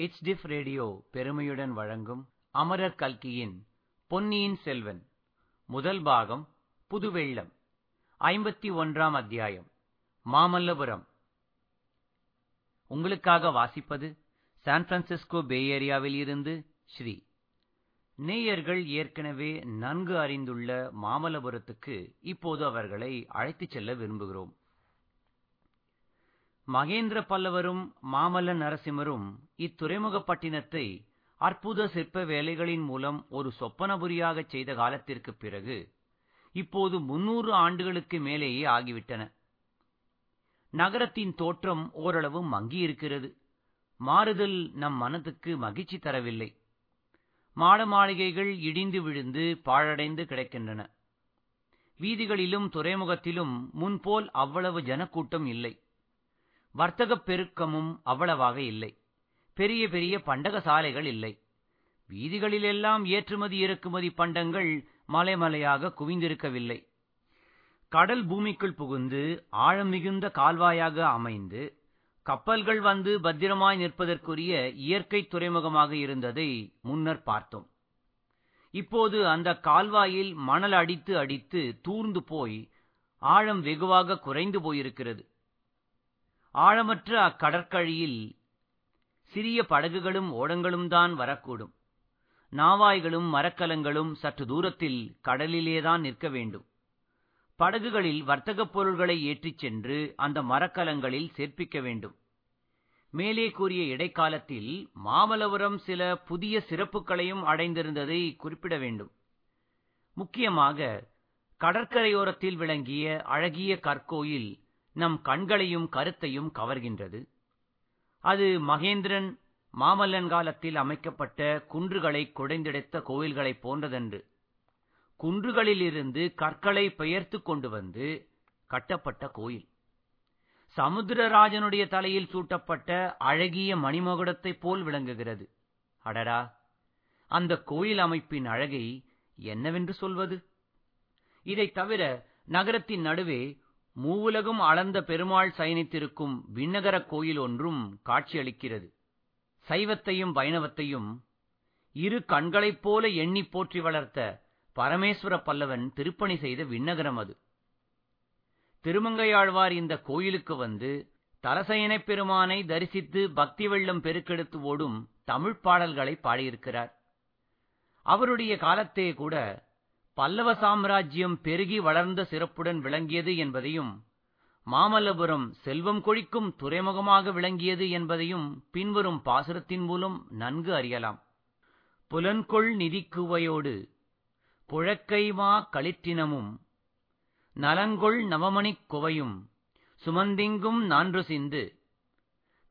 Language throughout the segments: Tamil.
வணக்கம் இட்ஸ் டிஃப் ரேடியோ பெருமையுடன் வழங்கும் அமரர் கல்கியின் பொன்னியின் செல்வன் முதல் பாகம் புதுவெள்ளம் ஐம்பத்தி ஒன்றாம் அத்தியாயம் மாமல்லபுரம். உங்களுக்காக வாசிப்பது சான் பிரான்சிஸ்கோ பே ஏரியாவில் இருந்து ஸ்ரீ. நேயர்கள் ஏற்கனவே நன்கு அறிந்துள்ள மாமல்லபுரத்துக்கு இப்போது அவர்களை அழைத்துச் செல்ல விரும்புகிறோம். மகேந்திர பல்லவரும் மாமல்ல நரசிம்மரும் இத்துறைமுகப்பட்டினத்தை அற்புத சிற்ப வேலைகளின் மூலம் ஒரு சொப்பனபுரியாகச் செய்த காலத்திற்குப் பிறகு இப்போது முன்னூறு ஆண்டுகளுக்கு மேலேயே ஆகிவிட்டன. நகரத்தின் தோற்றம் ஓரளவு மங்கியிருக்கிறது. மாறுதல் நம் மனதுக்கு மகிழ்ச்சி தரவில்லை. மாட மாளிகைகள் இடிந்து விழுந்து பாழடைந்து கிடக்கின்றன. வீதிகளிலும் துறைமுகத்திலும் முன்போல் அவ்வளவு ஜனக்கூட்டம் இல்லை. வர்த்தகப் பெருக்கமும் அவ்வளவாக இல்லை. பெரிய பெரிய பண்டக சாலைகள் இல்லை. வீதிகளிலெல்லாம் ஏற்றுமதி இறக்குமதி பண்டங்கள் மலைமலையாக குவிந்திருக்கவில்லை. கடல் பூமிக்குள் புகுந்து ஆழம் மிகுந்த கால்வாயாக அமைந்து கப்பல்கள் வந்து பத்திரமாய் நிற்பதற்குரிய இயற்கை துறைமுகமாக இருந்ததை முன்னர் பார்த்தோம். இப்போது அந்த கால்வாயில் மணல் அடித்து அடித்து தூர்ந்து போய் ஆழம் வெகுவாக குறைந்து போயிருக்கிறது. ஆழமற்ற அக்கடற்கழியில் சிறிய படகுகளும் ஓடங்களும் தான் வரக்கூடும். நாவாய்களும் மரக்கலங்களும் சற்று தூரத்தில் கடலிலேதான் நிற்க வேண்டும். படகுகளில் வர்த்தகப் பொருள்களை ஏற்றிச் சென்று அந்த மரக்கலங்களில் சேர்ப்பிக்க வேண்டும். மேலே கூறிய இடைக்காலத்தில் மாமல்லபுரம் சில புதிய சிறப்புகளையும் அடைந்திருந்ததை குறிப்பிட வேண்டும். முக்கியமாக கடற்கரையோரத்தில் விளங்கிய அழகிய கற்கோயில் நம் கண்களையும் கருத்தையும் கவர்கின்றது. அது மகேந்திரன் மாமல்லன் காலத்தில் அமைக்கப்பட்ட குன்றுகளை குடைந்தெடுத்த கோயில்களைப் போன்றதன்று. குன்றுகளிலிருந்து கற்களை பெயர்த்து கொண்டு வந்து கட்டப்பட்ட கோயில். சமுத்திரராஜனுடைய தலையில் சூட்டப்பட்ட அழகிய மணிமகுடத்தைப் போல் விளங்குகிறது. அடடா! அந்த கோயில் அமைப்பின் அழகை என்னவென்று சொல்வது? இதைத் தவிர நகரத்தின் நடுவே மூவுலகும் அளந்த பெருமாள் சயனித்திருக்கும் விண்ணகரக் கோயில் ஒன்றும் காட்சியளிக்கிறது. சைவத்தையும் வைணவத்தையும் இரு கண்களைப் போல எண்ணி போற்றி வளர்த்த பரமேஸ்வர பல்லவன் திருப்பணி செய்த விண்ணகரம் அது. திருமங்கையாழ்வார் இந்த கோயிலுக்கு வந்து தலசயனைப் பெருமானை தரிசித்து பக்தி வெள்ளம் பெருக்கெடுத்து ஓடும் தமிழ்ப் பாடல்களை பாடியிருக்கிறார். அவருடைய காலத்தே கூட பல்லவ சாம்ராஜ்யம் பெருகி வளர்ந்த சிறப்புடன் விளங்கியது என்பதையும் மாமல்லபுரம் செல்வம் கொழிக்கும் துறைமுகமாக விளங்கியது என்பதையும் பின்வரும் பாசுரத்தின் மூலம் நன்கு அறியலாம். புலன்கொள் நிதிக்குவையோடு புழக்கைமா களிற்றினமும் நலங்கொள் நவமணிக் குவையும் சுமந்திங்கும் நான்று சிந்து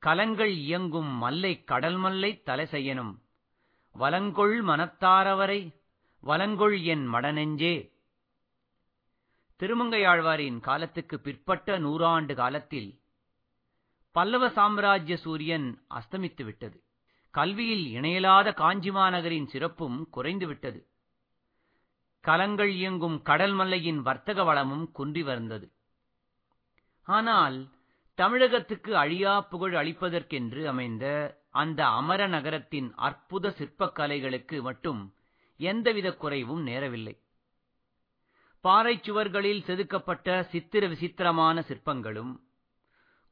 கலங்கள் இயங்கும் மல்லை கடல் மல்லை தலைசெய்யனும் வலங்கொள் மனத்தாரவரை வலங்கொள் என் மடநெஞ்சே. திருமங்கையாழ்வாரின் காலத்துக்கு பிற்பட்ட நூறாண்டு காலத்தில் பல்லவ சாம்ராஜ்ய சூரியன் அஸ்தமித்து விட்டது. கல்வியில் இணையலாத காஞ்சிமாநகரின் சிறப்பும் குறைந்துவிட்டது கலங்கள் இயங்கும் கடல் மல்லையின் வர்த்தக வளமும் குன்றி வந்தது ஆனால் தமிழகத்துக்கு அழியா புகழ் அளிப்பதற்கென்று அமைந்த அந்த அமர நகரத்தின் அற்புத சிற்பக்கலைகளுக்கு மட்டும் எந்தவித குறைவும் நேரவில்லை. பாறைச் சுவர்களில் செதுக்கப்பட்ட சித்திர விசித்திரமான சிற்பங்களும்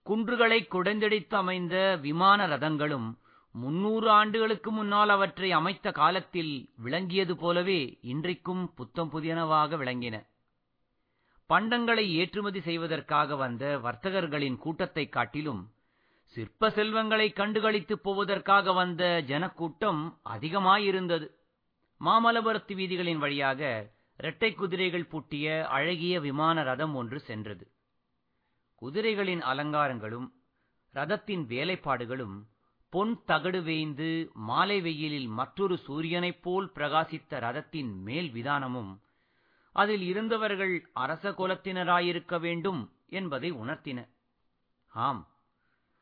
குன்றுகளை குடைந்தெடித்து அமைந்த விமான ரதங்களும் முன்னூறு ஆண்டுகளுக்கு முன்னால் அவற்றை அமைத்த காலத்தில் விளங்கியது போலவே இன்றைக்கும் புத்தம் புதியனவாக விளங்கின. பண்டங்களை ஏற்றுமதி செய்வதற்காக வந்த வர்த்தகர்களின் கூட்டத்தைக் காட்டிலும் சிற்ப செல்வங்களை கண்டுகளித்துப் போவதற்காக வந்த ஜனக்கூட்டம் அதிகமாயிருந்தது. மாமல்லபுரத்து வீதிகளின் வழியாக இரட்டை குதிரைகள் பூட்டிய அழகிய விமான ரதம் ஒன்று சென்றது. குதிரைகளின் அலங்காரங்களும் ரதத்தின் வேலைப்பாடுகளும் பொன் தகடு வேய்ந்து மாலை வெயிலில் மற்றொரு சூரியனைப் போல் பிரகாசித்த ரதத்தின் மேல் விதானமும் அதில் இருந்தவர்கள் அரச குலத்தினராயிருக்க வேண்டும் என்பதை உணர்த்தின. ஆம்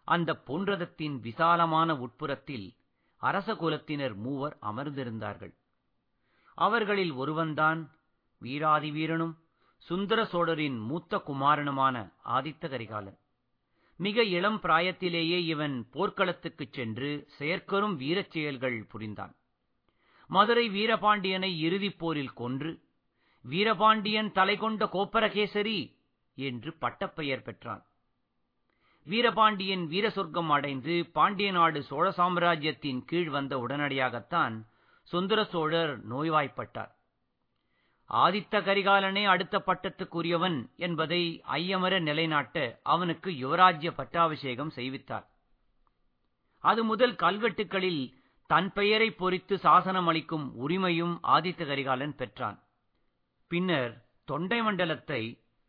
அந்த பொன் ரதத்தின் விசாலமான உட்புறத்தில் அரச குலத்தினர் மூவர் அமர்ந்திருந்தார்கள். அவர்களில் ஒருவன்தான் வீராதி வீரனும் சுந்தர சோழரின் மூத்த குமாரனுமான ஆதித்த கரிகாலன். மிக இளம் பிராயத்திலேயே இவன் போர்க்களத்துக்குச் சென்று செயற்கரும் வீரச் செயல்கள் புரிந்தான். மதுரை வீரபாண்டியனை இறுதிப் போரில் கொன்று வீரபாண்டியன் தலை கொண்ட கோப்பரகேசரி என்று பட்டப்பெயர் பெற்றான். வீரபாண்டியன் வீர சொர்க்கம் அடைந்து பாண்டிய நாடு சோழ சாம்ராஜ்யத்தின் கீழ் வந்த உடனடியாகத்தான் சுந்தர சோழர் நோய்வாய்ப்பட்டார். ஆதித்த கரிகாலனே அடுத்த பட்டத்துக்குரியவன் என்பதை ஐயமர நிலைநாட்ட அவனுக்கு யுவராஜ்ய பட்டாபிஷேகம் செய்வித்தார். அது முதல் கல்வெட்டுகளில் தன் பெயரை பொறித்து சாசனம் அளிக்கும் உரிமையும் ஆதித்த கரிகாலன் பெற்றான். பின்னர் தொண்டை மண்டலத்தை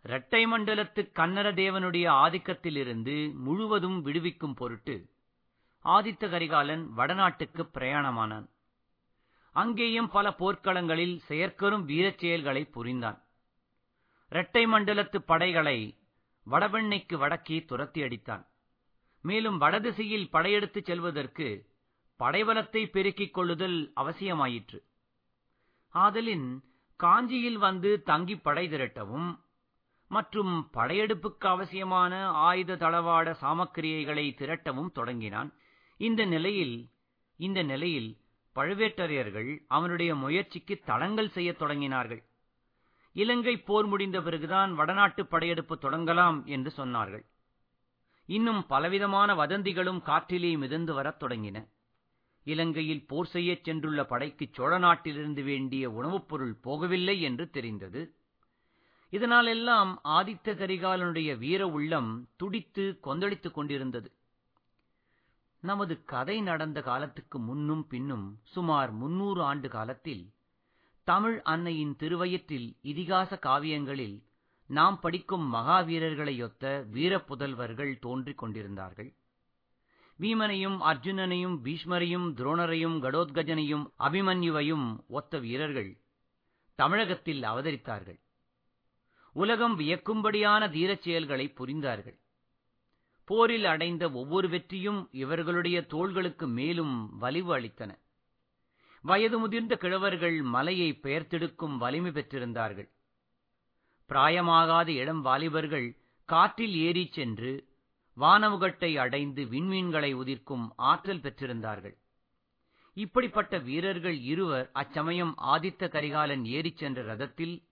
இரட்டை மண்டலத்து கன்னர தேவனுடைய ஆதிக்கத்திலிருந்து முழுவதும் விடுவிக்கும் பொருட்டு ஆதித்த கரிகாலன் வடநாட்டுக்கு பிரயாணமானான். அங்கேயும் பல போர்க்களங்களில் செயற்கரும் வீரச் செயல்களை புரிந்தான். இரட்டை மண்டலத்து படைகளை வடவெண்ணைக்கு வடக்கே துரத்தி அடித்தான். மேலும் வடதிசையில் படையெடுத்துச் செல்வதற்கு படைபலத்தை பெருக்கிக் கொள்ளுதல் அவசியமாயிற்று. ஆதலின் காஞ்சியில் வந்து தங்கி படை திரட்டவும் மற்றும் படையெடுப்புக்கு அவசியமான ஆயுத தளவாட சாமக்கிரியைகளை திரட்டவும் தொடங்கினான். இந்த நிலையில் இந்த நிலையில் பழுவேட்டரையர்கள் அவனுடைய முயற்சிக்கு தடங்கல் செய்யத் தொடங்கினார்கள். இலங்கை போர் முடிந்த பிறகுதான் வடநாட்டு படையெடுப்பு தொடங்கலாம் என்று சொன்னார்கள். இன்னும் பலவிதமான வதந்திகளும் காற்றிலே மிதந்து வரத் தொடங்கின. இலங்கையில் போர் செய்யச் சென்றுள்ள படைக்கு சோழ நாட்டிலிருந்து வேண்டிய உணவுப் பொருள் போகவில்லை என்று தெரிந்தது. இதனாலெல்லாம் ஆதித்த கரிகாலனுடைய வீர உள்ளம் துடித்து கொந்தளித்துக் கொண்டிருந்தது. நமது கதை நடந்த காலத்துக்கு முன்னும் பின்னும் சுமார் முன்னூறு ஆண்டு காலத்தில் தமிழ் அன்னையின் திருவயிற்றில் இதிகாச காவியங்களில் நாம் படிக்கும் மகாவீரர்களையொத்த வீரப்புதல்வர்கள் தோன்றிக் கொண்டிருந்தார்கள். வீமனையும் அர்ஜுனனையும் பீஷ்மரையும் துரோணரையும் கடோத்கஜனையும் அபிமன்யுவையும் ஒத்த வீரர்கள் தமிழகத்தில் அவதரித்தார்கள். உலகம் வியக்கும்படியான தீரச் செயல்களை புரிந்தார்கள். போரில் அடைந்த ஒவ்வொரு வெற்றியும் இவர்களுடைய தோள்களுக்கு மேலும் வலிவு அளித்தன. வயது முதிர்ந்த கிழவர்கள் மலையை பெயர்த்தெடுக்கும் வலிமை பெற்றிருந்தார்கள். பிராயமாகாத இளம் வாலிபர்கள் காற்றில் ஏறிச் சென்று வானமுகட்டை அடைந்து விண்மீன்களை உதிர்க்கும் ஆற்றல் பெற்றிருந்தார்கள். இப்படிப்பட்ட வீரர்கள் இருவர் அச்சமயம் ஆதித்த கரிகாலன் ஏறிச் சென்ற ரதத்தில்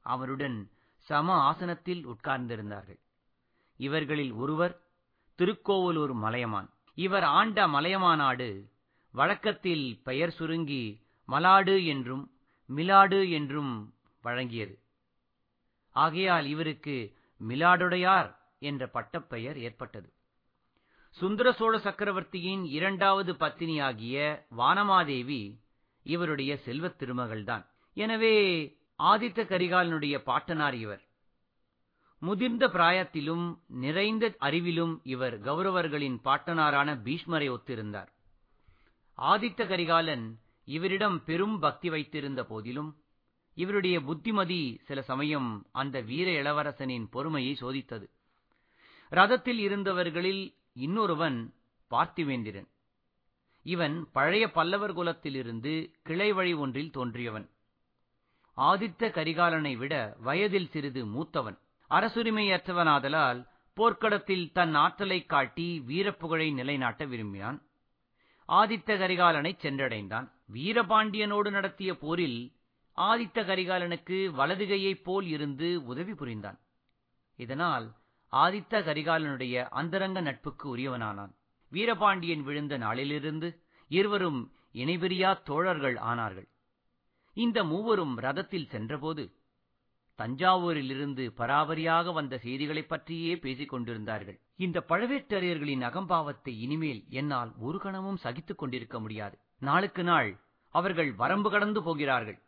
அவருடன் சம ஆசனத்தில் உட்கார்ந்திருந்தார்கள். இவர்களில் ஒருவர் திருக்கோவலூர் மலையமான். இவர் ஆண்ட மலையமாநாடு வழக்கத்தில் பெயர் சுருங்கி மலாடு என்றும் மிலாடு என்றும் வழங்கியது. ஆகையால் இவருக்கு மிலாடுடையார் என்ற பட்டப்பெயர் ஏற்பட்டது. சுந்தர சோழ சக்கரவர்த்தியின் இரண்டாவது பத்தினியாகிய வானமாதேவி இவருடைய செல்வத் திருமகள்தான். எனவே ஆதித்த கரிகாலனுடைய பாட்டனார் இவர். முதிர்ந்த பிராயத்திலும் நிறைந்த அறிவிலும் இவர் கௌரவர்களின் பாட்டனாரான பீஷ்மரை ஒத்திருந்தார். ஆதித்த கரிகாலன் இவரிடம் பெரும் பக்தி வைத்திருந்த போதிலும் இவருடைய புத்திமதி சில சமயம் அந்த வீர இளவரசனின் பொறுமையை சோதித்தது. ரதத்தில் இருந்தவர்களில் இன்னொருவன் பார்த்திவேந்திரன். இவன் பழைய பல்லவர் குலத்திலிருந்து கிளை வழி ஒன்றில் தோன்றியவன். ஆதித்த கரிகாலனை விட வயதில் சிறிது மூத்தவன். அரசுரிமையற்றவனாதலால் போர்க்களத்தில் தன் ஆற்றலைக் காட்டி வீரப்புகழை நிலைநாட்ட விரும்பினான். ஆதித்த கரிகாலனை சென்றடைந்தான். வீரபாண்டியனோடு நடத்திய போரில் ஆதித்த கரிகாலனுக்கு வலதுகையைப் போல் இருந்து உதவி புரிந்தான். இதனால் ஆதித்த கரிகாலனுடைய அந்தரங்க நட்புக்கு உரியவனானான். வீரபாண்டியன் விழுந்த நாளிலிருந்து இருவரும் இணைபிரியா தோழர்கள் ஆனார்கள். இந்த மூவரும் ரதத்தில் சென்றபோது தஞ்சாவூரிலிருந்து பராபரியாக வந்த செய்திகளைப் பற்றியே பேசிக் கொண்டிருந்தார்கள். இந்த பழவேட்டரையர்களின் அகம்பாவத்தை இனிமேல் என்னால் ஒரு கணமும் சகித்துக் கொண்டிருக்க முடியாது. நாளுக்கு நாள் அவர்கள் வரம்பு கடந்து போகிறார்கள்.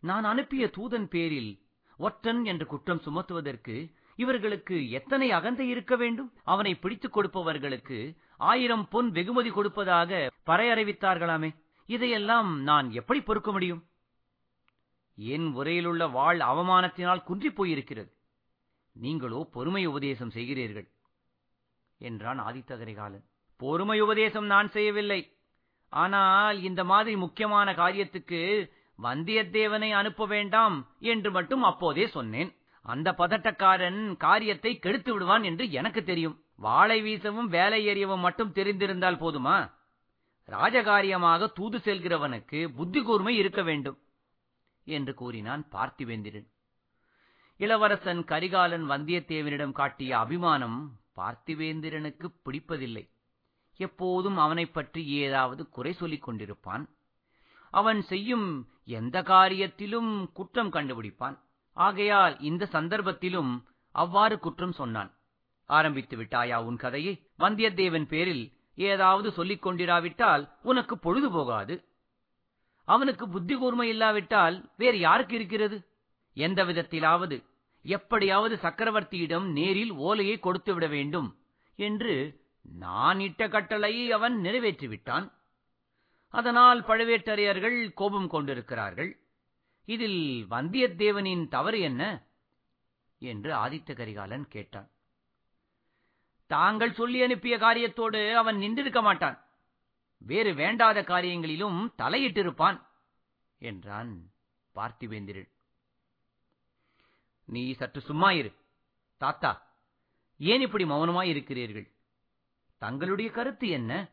நான் அனுப்பிய தூதன் பேரில் ஒற்றன் என்று குற்றம் சுமத்துவதற்கு இவர்களுக்கு எத்தனை அகந்தை இருக்க வேண்டும்? அவனை பிடித்துக் கொடுப்பவர்களுக்கு ஆயிரம் பொன் வெகுமதி கொடுப்பதாக பறையறிவித்தார்களாமே. இதையெல்லாம் நான் எப்படி பொறுக்க முடியும்? என் உரையிலுள்ள வாழ் அவமானத்தினால் குன்றிப் போயிருக்கிறது. நீங்களோ பொறுமை உபதேசம் செய்கிறீர்கள். என்றான் ஆதித்த கரிகாலன் பொறுமை உபதேசம் நான் செய்யவில்லை. ஆனால் இந்த மாதிரி முக்கியமான காரியத்துக்கு வந்தியத்தேவனை அனுப்ப வேண்டாம் என்று மட்டும் அப்போதே சொன்னேன். அந்த பதட்டக்காரன் காரியத்தை கெடுத்து விடுவான் என்று எனக்கு தெரியும். வாழை வீசவும் வேலை எறியவும் மட்டும் தெரிந்திருந்தால் போதுமா? ராஜகாரியமாக தூது செல்கிறவனுக்கு புத்தி கூர்மை இருக்க வேண்டும். என்று கூறினான் பார்த்திவேந்திரன். இளவரசன் கரிகாலன் வந்தியத்தேவனிடம் காட்டிய அபிமானம் பார்த்திவேந்திரனுக்கு பிடிப்பதில்லை. எப்போதும் அவனைப் பற்றி ஏதாவது குறை சொல்லிக் கொண்டிருப்பான். அவன் செய்யும் எந்த காரியத்திலும் குற்றம் கண்டுபிடிப்பான். ஆகையால் இந்த சந்தர்ப்பத்திலும் அவ்வாறு குற்றம் சொன்னான். ஆரம்பித்து விட்டாயா உன் கதையை? வந்தியத்தேவன் பேரில் ஏதாவது சொல்லிக் கொண்டிராவிட்டால் உனக்கு பொழுது போகாது. அவனுக்கு புத்தி கூர்மை இல்லாவிட்டால் வேறு யாருக்கு இருக்கிறது? எந்த விதத்திலாவது எப்படியாவது சக்கரவர்த்தியிடம் நேரில் ஓலையை கொடுத்து விட வேண்டும் என்று நான் இட்ட கட்டளையை அவன் நிறைவேற்றிவிட்டான். அதனால் பழுவேட்டரையர்கள் கோபம் கொண்டிருக்கிறார்கள். இதில் வந்தியத்தேவனின் தவறு என்ன? என்று ஆதித்த கரிகாலன் கேட்டான். தாங்கள் சொல்லி அனுப்பிய காரியத்தோடு அவன் நின்றிருக்க மாட்டான். வேறு வேண்டாத காரியங்களிலும் தலையிட்டிருப்பான் என்றான் பார்த்திவேந்திரன். நீ சற்று சும்மா இரு. தாத்தா ஏன் இப்படி மௌனமாய் இருக்கிறீர்கள்? தங்களுடைய கருத்து என்ன?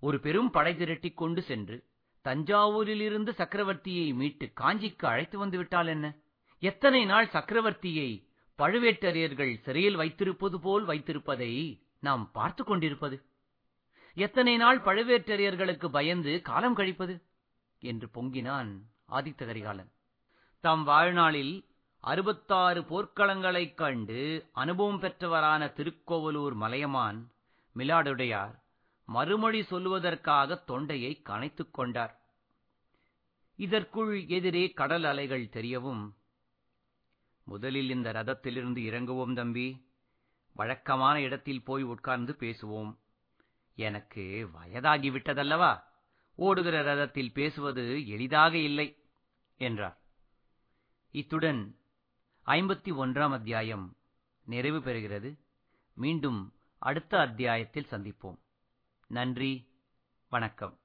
ஒரு பெரும் படை திரட்டிக் கொண்டு சென்று தஞ்சாவூரிலிருந்து சக்கரவர்த்தியை மீட்டு காஞ்சிக்கு அழைத்து வந்து விட்டால் என்ன? எத்தனை நாள் சக்கரவர்த்தியை பழுவேட்டரையர்கள் சிறையில் வைத்திருப்பது போல் வைத்திருப்பதை நாம் பார்த்துக் கொண்டிருப்பது? எத்தனை நாள் பழுவேட்டரையர்களுக்கு பயந்து காலம் கழிப்பது? என்று பொங்கினான் ஆதித்த கரிகாலன் தம் வாழ்நாளில் அறுபத்தாறு போர்க்களங்களைக் கண்டு அனுபவம் பெற்றவரான திருக்கோவலூர் மலையமான் மிலாடுடையார் மறுமொழி சொல்லுவதற்காக தொண்டையை கனைத்துக் கொண்டார். இதற்குள் எதிரே கடல் அலைகள் தெரியவும் முதலில் இந்த ரதத்திலிருந்து இறங்குவோம் தம்பி. வழக்கமான இடத்தில் போய் உட்கார்ந்து பேசுவோம். எனக்கு வயதாகிவிட்டதல்லவா ஓடுகிற ரதத்தில் பேசுவது எளிதாக இல்லை என்றார். இத்துடன் ஐம்பத்தி ஒன்றாம் அத்தியாயம் நிறைவு பெறுகிறது. மீண்டும் அடுத்த அத்தியாயத்தில் சந்திப்போம். நன்றி வணக்கம்.